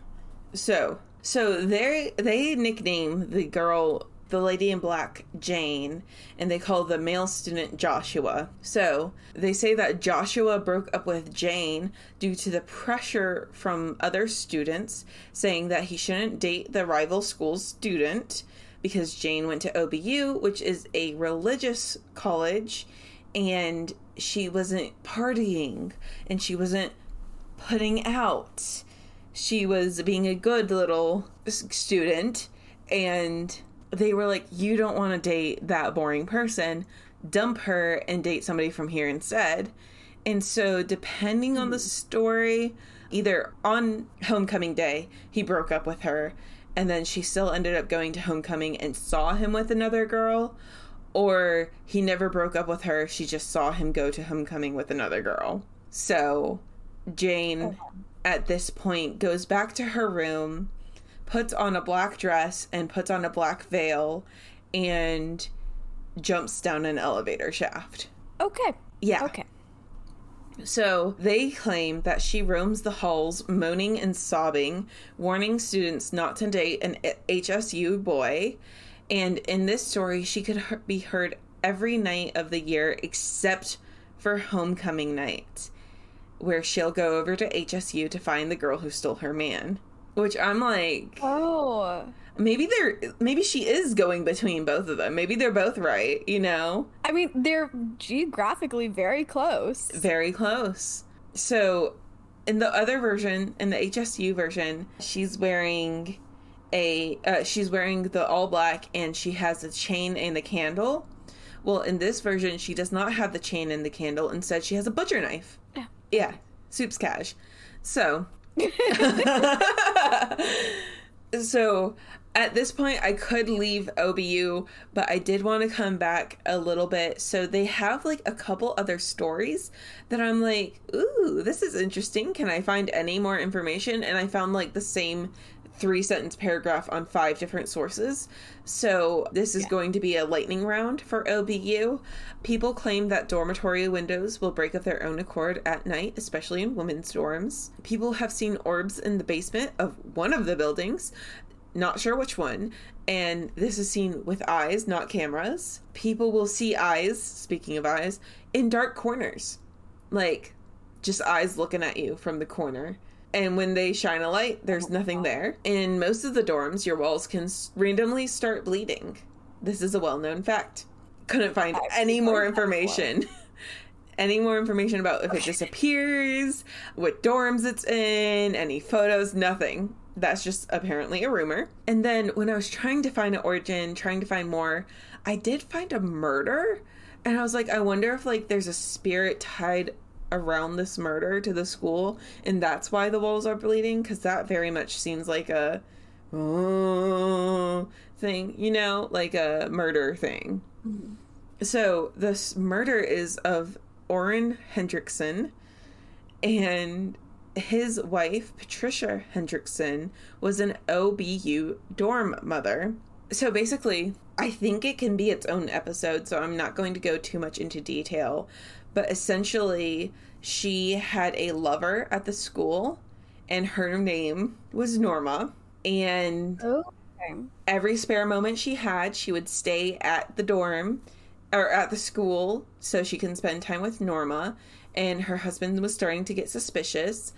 So, so they they nickname the girl the lady in black Jane and they call the male student Joshua. So, they say that Joshua broke up with Jane due to the pressure from other students saying that he shouldn't date the rival school's student because Jane went to OBU, which is a religious college, and she wasn't partying and she wasn't putting out. She was being a good little student and they were like you don't want to date that boring person. Dump her and date somebody from here instead. And so depending on the hmm. story either on homecoming day he broke up with her and then she still ended up going to homecoming and saw him with another girl or he never broke up with her she just saw him go to homecoming with another girl. So jane at this point goes back to her room, puts on a black dress and puts on a black veil, and jumps down an elevator shaft. Okay. Yeah. Okay. So they claim that she roams the halls moaning and sobbing, warning students not to date an HSU boy. And in this story, she could be heard every night of the year except for homecoming night, where she'll go over to HSU to find the girl who stole her man. Which I'm like, Oh. maybe they're maybe she is going between both of them. Maybe they're both right, you know? I mean, they're geographically very close. Very close. So, in the other version, in the HSU version, she's wearing a uh, she's wearing the all black and she has a chain and the candle. Well, in this version, she does not have the chain and the candle. Instead, she has a butcher knife. Yeah. Yeah, soup's cash. So, *laughs* so at this point i could leave obu but i did want to come back a little bit. So they have like a couple other stories that i'm like ooh this is interesting. Can i find any more information? And i found like the same three sentence paragraph on five different sources so this is Yeah. going to be a lightning round for obu people claim that dormitory windows will break of their own accord at night especially in women's dorms people have seen orbs in the basement of one of the buildings not sure which one. And this is seen with eyes, not cameras. People will see eyes, speaking of eyes, in dark corners. Like, just eyes looking at you from the corner. And when they shine a light, there's nothing there. In most of the dorms, your walls can s- randomly start bleeding. This is a well known fact. Couldn't find any more heard that one. information. *laughs* any more information about if it disappears, what dorms it's in, any photos, nothing. that's just apparently a rumor. And then when I was trying to find an origin, trying to find more, I did find a murder. And I was like, I wonder if like there's a spirit tied around this murder to the school and that's why the walls are bleeding because that very much seems like a uh, thing, you know, like a murder thing. Mm-hmm. So this murder is of Orrin Hendrickson and his wife, Patricia Hendrickson, was an OBU dorm mother. So basically, I think it can be its own episode, so I'm not going to go too much into detail. But essentially, she had a lover at the school, and her name was Norma. And okay. every spare moment she had, she would stay at the dorm or at the school so she can spend time with Norma and her husband was starting to get suspicious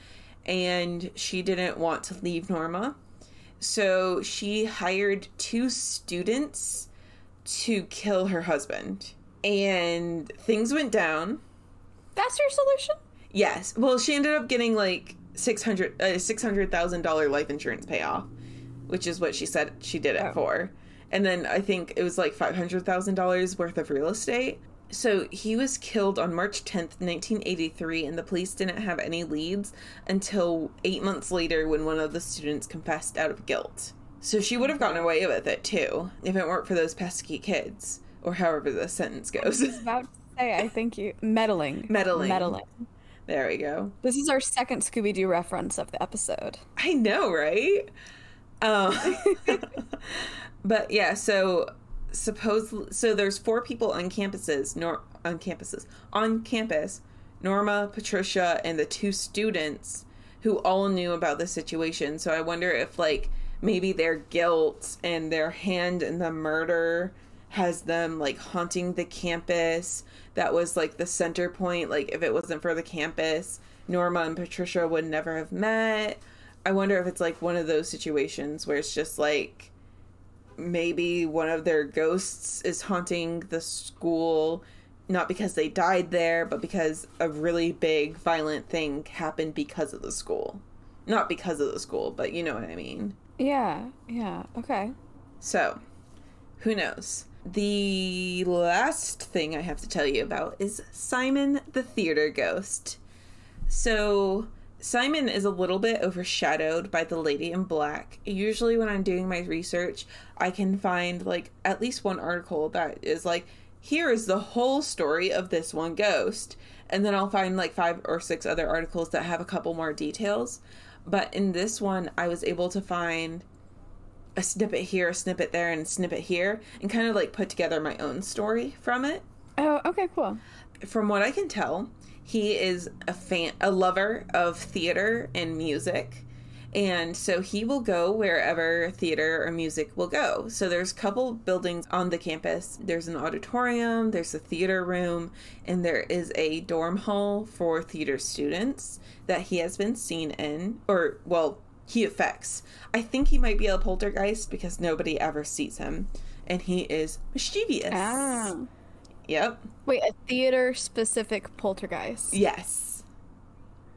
and she didn't want to leave Norma. So she hired two students to kill her husband. And things went down. That's your solution? Yes. Well, she ended up getting like 600 uh, $600,000 life insurance payoff, which is what she said she did it oh. for. And then I think it was like $500,000 worth of real estate. So he was killed on March 10th, 1983, and the police didn't have any leads until eight months later when one of the students confessed out of guilt. So she would have gotten away with it too if it weren't for those pesky kids, or however the sentence goes. I was about to *laughs* say, I think you. Meddling. Meddling. Meddling. There we go. This is our second Scooby Doo reference of the episode. I know, right? Um, *laughs* but yeah, so suppose so there's four people on campuses nor on campuses on campus norma patricia and the two students who all knew about the situation so i wonder if like maybe their guilt and their hand in the murder has them like haunting the campus that was like the center point like if it wasn't for the campus norma and patricia would never have met. I wonder if it's like one of those situations where it's just like maybe one of their ghosts is haunting the school not because they died there but because a really big violent thing happened because of the school. Not because of the school but you know what i mean. Yeah yeah okay. So who knows the last thing i have to tell you about is simon the theater ghost so Simon is a little bit overshadowed by the lady in black. Usually, when I'm doing my research, I can find like at least one article that is like, here is the whole story of this one ghost. And then I'll find like five or six other articles that have a couple more details. But in this one, I was able to find a snippet here, a snippet there, and a snippet here, and kind of like put together my own story from it. Oh, okay, cool. From what I can tell, he is a fan, a lover of theater and music. And so he will go wherever theater or music will go. So there's a couple buildings on the campus. There's an auditorium, there's a theater room, and there is a dorm hall for theater students that he has been seen in, or well, he affects. I think he might be a poltergeist because nobody ever sees him, and he is mischievous. Ah. Yep. Wait, a theater specific poltergeist. Yes.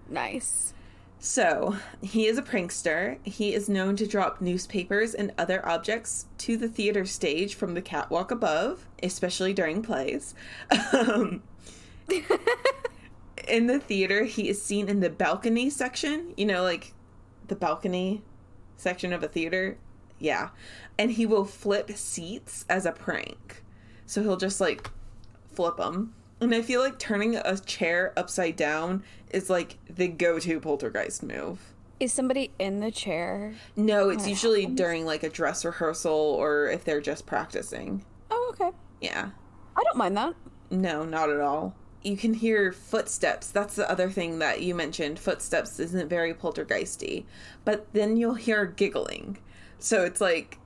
Nice. So, he is a prankster. He is known to drop newspapers and other objects to the theater stage from the catwalk above, especially during plays. Um, *laughs* in the theater, he is seen in the balcony section, you know, like the balcony section of a theater. Yeah. And he will flip seats as a prank. So he'll just like flip them. And I feel like turning a chair upside down is like the go to poltergeist move. Is somebody in the chair? No, it's usually happens? during like a dress rehearsal or if they're just practicing. Oh, okay. Yeah. I don't mind that. No, not at all. You can hear footsteps. That's the other thing that you mentioned. Footsteps isn't very poltergeisty. But then you'll hear giggling. So it's like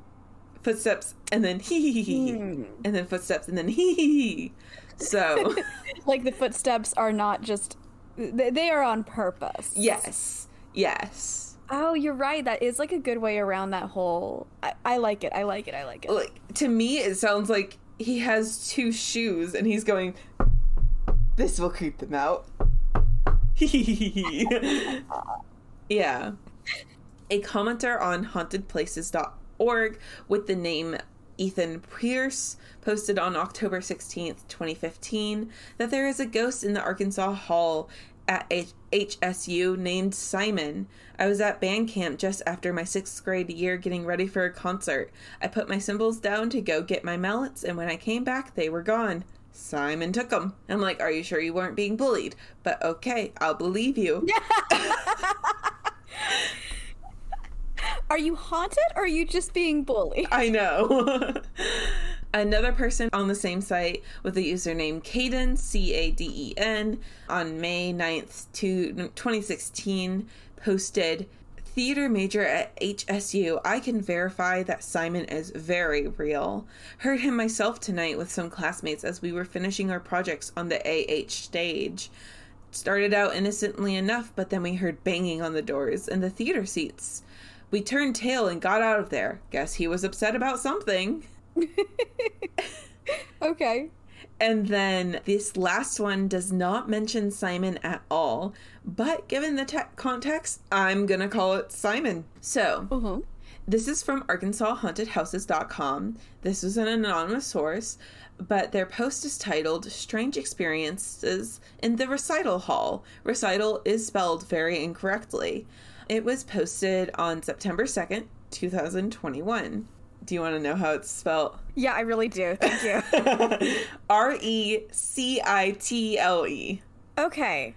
footsteps and then *laughs* hee hee hee, hmm. and then footsteps and then hee hee hee. So, *laughs* like the footsteps are not just they are on purpose. Yes. Yes. Oh, you're right. That is like a good way around that whole. I, I like it. I like it. I like it. Like to me, it sounds like he has two shoes and he's going. This will creep them out. *laughs* yeah. A commenter on hauntedplaces.org with the name Ethan Pierce posted on October 16th, 2015, that there is a ghost in the Arkansas Hall at H- HSU named Simon. I was at band camp just after my sixth grade year getting ready for a concert. I put my cymbals down to go get my mallets, and when I came back, they were gone. Simon took them. I'm like, Are you sure you weren't being bullied? But okay, I'll believe you. *laughs* Are you haunted or are you just being bullied? I know. *laughs* Another person on the same site with the username Caden, C A D E N, on May 9th, to 2016, posted Theater major at HSU. I can verify that Simon is very real. Heard him myself tonight with some classmates as we were finishing our projects on the AH stage. Started out innocently enough, but then we heard banging on the doors and the theater seats. We turned tail and got out of there. Guess he was upset about something. *laughs* okay. And then this last one does not mention Simon at all, but given the te- context, I'm gonna call it Simon. So, Uh-huh. this is from ArkansasHauntedHouses.com. This was an anonymous source, but their post is titled Strange Experiences in the Recital Hall. Recital is spelled very incorrectly. It was posted on September 2nd, 2021. Do you want to know how it's spelled? Yeah, I really do. Thank you. *laughs* R E C I T L E. okay.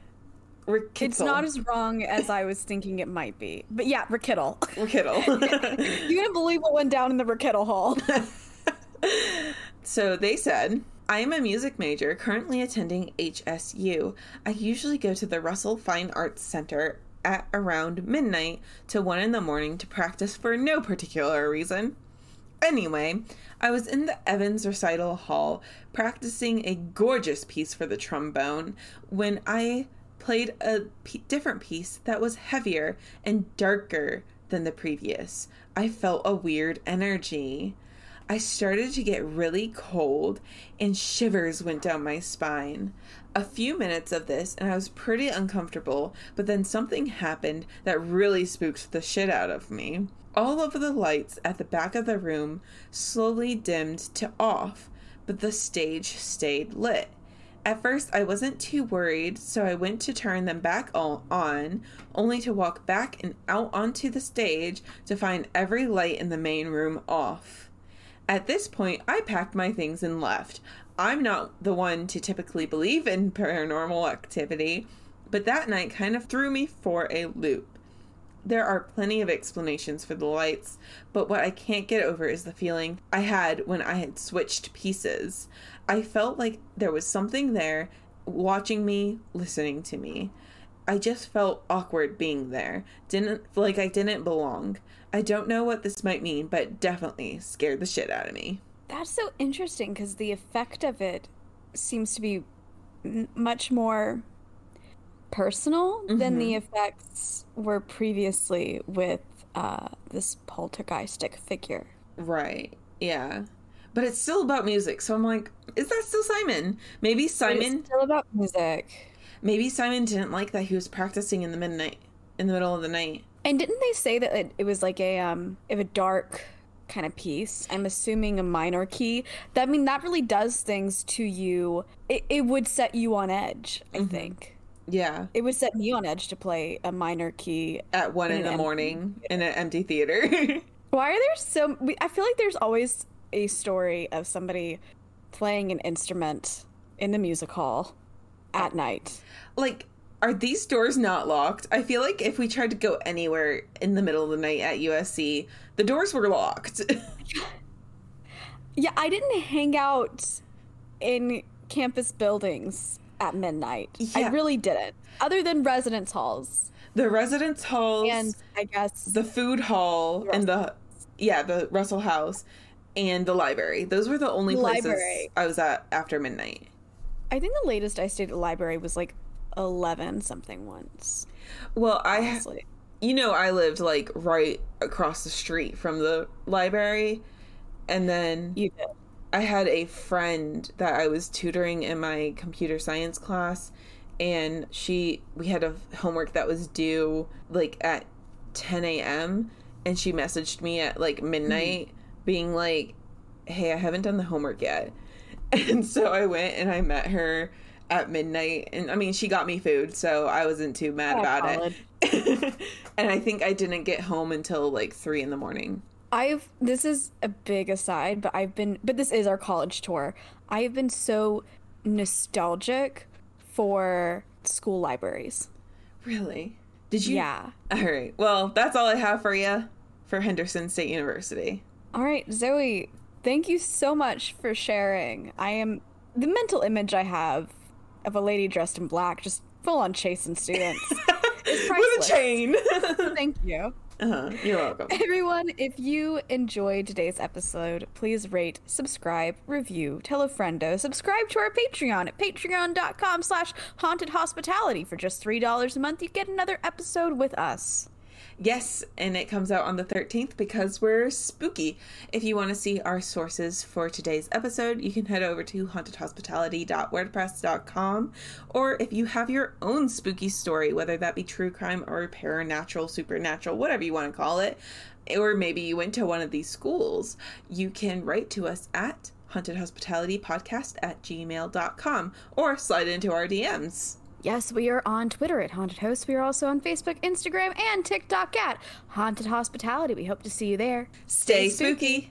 It's not as wrong as I was thinking it might be. But yeah, Rakittle. Rickittle. *laughs* you wouldn't believe what went down in the Rakittle Hall. *laughs* so they said, I am a music major currently attending HSU. I usually go to the Russell Fine Arts Center at around midnight to 1 in the morning to practice for no particular reason. Anyway, I was in the Evans Recital Hall practicing a gorgeous piece for the trombone when I played a p- different piece that was heavier and darker than the previous. I felt a weird energy. I started to get really cold and shivers went down my spine. A few minutes of this and I was pretty uncomfortable, but then something happened that really spooked the shit out of me. All of the lights at the back of the room slowly dimmed to off, but the stage stayed lit. At first, I wasn't too worried, so I went to turn them back on, only to walk back and out onto the stage to find every light in the main room off. At this point, I packed my things and left. I'm not the one to typically believe in paranormal activity, but that night kind of threw me for a loop. There are plenty of explanations for the lights, but what I can't get over is the feeling I had when I had switched pieces. I felt like there was something there watching me, listening to me. I just felt awkward being there. Didn't like I didn't belong. I don't know what this might mean, but definitely scared the shit out of me. That's so interesting because the effect of it seems to be m- much more personal than the effects were previously with uh, this poltergeistic figure. Right. Yeah. But it's still about music, so I'm like, is that still Simon? Maybe Simon It's still about music. maybe Simon didn't like that he was practicing in the midnight in the middle of the night. And didn't they say that it, it was like a um of a dark kind of piece? I'm assuming a minor key. That I mean that really does things to you. It, it would set you on edge. I think Yeah. it would set me on edge to play a minor key. At one in an the morning in an empty theater. *laughs* Why are there so? I feel like there's always a story of somebody playing an instrument in the music hall at night. like, are these doors not locked? I feel like if we tried to go anywhere in the middle of the night at USC, the doors were locked. *laughs* Yeah, I didn't hang out in campus buildings at midnight. I really didn't. Other than residence halls the residence halls, and I guess the food hall, and the yeah, the Russell House and the library. Those were the only places Library. I was at after midnight. I think the latest I stayed at the library was like 11 something once. Well, I Honestly. you know I lived like right across the street from the library and then You did. I had a friend that I was tutoring in my computer science class and she we had a homework that was due like at 10 a.m. and she messaged me at like midnight mm-hmm. Being like, hey, I haven't done the homework yet. *laughs* And so I went and I met her at midnight. And I mean, she got me food, so I wasn't too mad Oh, about solid. it. *laughs* and I think I didn't get home until like three in the morning. I've this is a big aside, but I've been but this is our college tour. I have been so nostalgic for school libraries. Really? Did you? Yeah. All right. Well, that's all I have for you for Henderson State University. All right, Zoe, thank you so much for sharing. I am the mental image I have of a lady dressed in black, just full on chasing students. *laughs* is *laughs* With a chain. *laughs* Thank you. uh-huh. You're welcome. Everyone, if you enjoyed today's episode, please rate, subscribe, review, tell a friendo, subscribe to our Patreon at patreon.com slash haunted hospitality. For just $3 a month, you get another episode with us. Yes, and it comes out on the 13th because we're spooky. If you want to see our sources for today's episode, you can head over to hauntedhospitality.wordpress.com. Or if you have your own spooky story, whether that be true crime or paranormal, supernatural, whatever you want to call it, or maybe you went to one of these schools, you can write to us at hauntedhospitalitypodcast at gmail.com or slide into our DMs. Yes, we are on Twitter at Haunted Hosts. We are also on Facebook, Instagram, and TikTok at Haunted Hospitality. We hope to see you there. Stay, spooky.